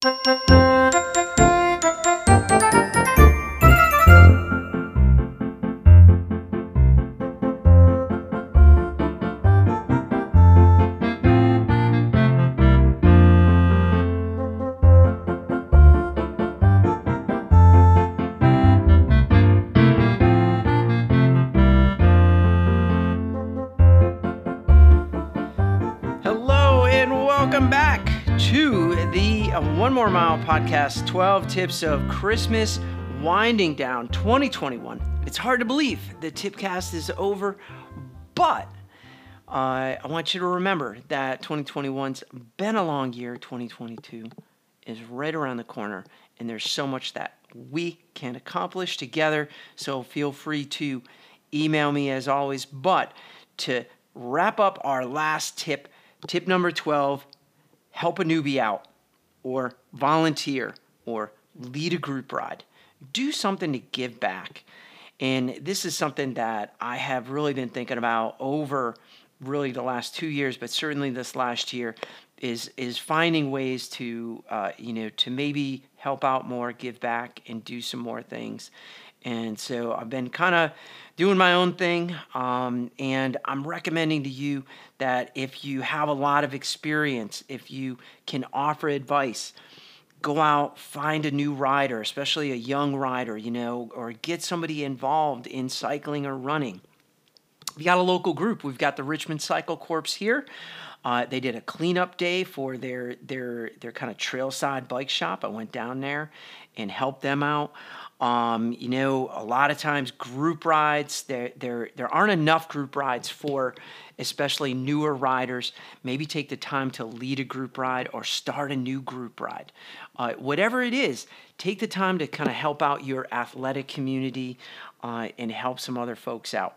Hello and welcome back to the uh, One More Mile podcast 12 tips of Christmas winding down 2021. It's hard to believe the tipcast is over, but uh, I want you to remember that 2021's been a long year. 2022 is right around the corner, and there's so much that we can accomplish together. So feel free to email me as always. But to wrap up our last tip, tip number 12 help a newbie out, or volunteer, or lead a group ride. Do something to give back. And this is something that I have really been thinking about over really the last two years, but certainly this last year, is is finding ways to uh, you know to maybe help out more, give back, and do some more things. And so I've been kind of doing my own thing, um, and I'm recommending to you that if you have a lot of experience, if you can offer advice, go out, find a new rider, especially a young rider, you know, or get somebody involved in cycling or running. We got a local group. We've got the Richmond Cycle Corps here. Uh, they did a cleanup day for their their their kind of trailside bike shop. I went down there and helped them out. Um, you know, a lot of times group rides there there there aren't enough group rides for especially newer riders. Maybe take the time to lead a group ride or start a new group ride. Uh, whatever it is, take the time to kind of help out your athletic community uh, and help some other folks out.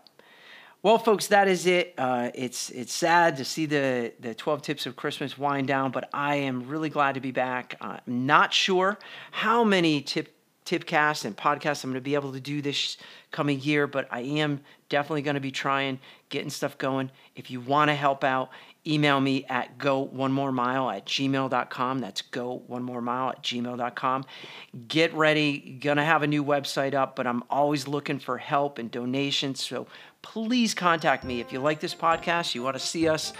Well, folks, that is it. Uh, it's it's sad to see the the 12 tips of Christmas wind down, but I am really glad to be back. I'm not sure how many tip tipcasts and podcasts I'm going to be able to do this coming year, but I am definitely going to be trying getting stuff going. If you want to help out, email me at go one more mile at gmail.com. That's go one more mile at gmail.com. Get ready. Gonna have a new website up, but I'm always looking for help and donations. So please contact me if you like this podcast. You want to see us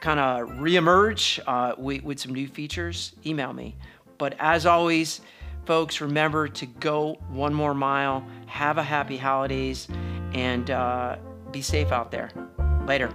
kind of reemerge uh, with, with some new features. Email me. But as always, folks, remember to go one more mile. Have a happy holidays and uh, be safe out there. Later.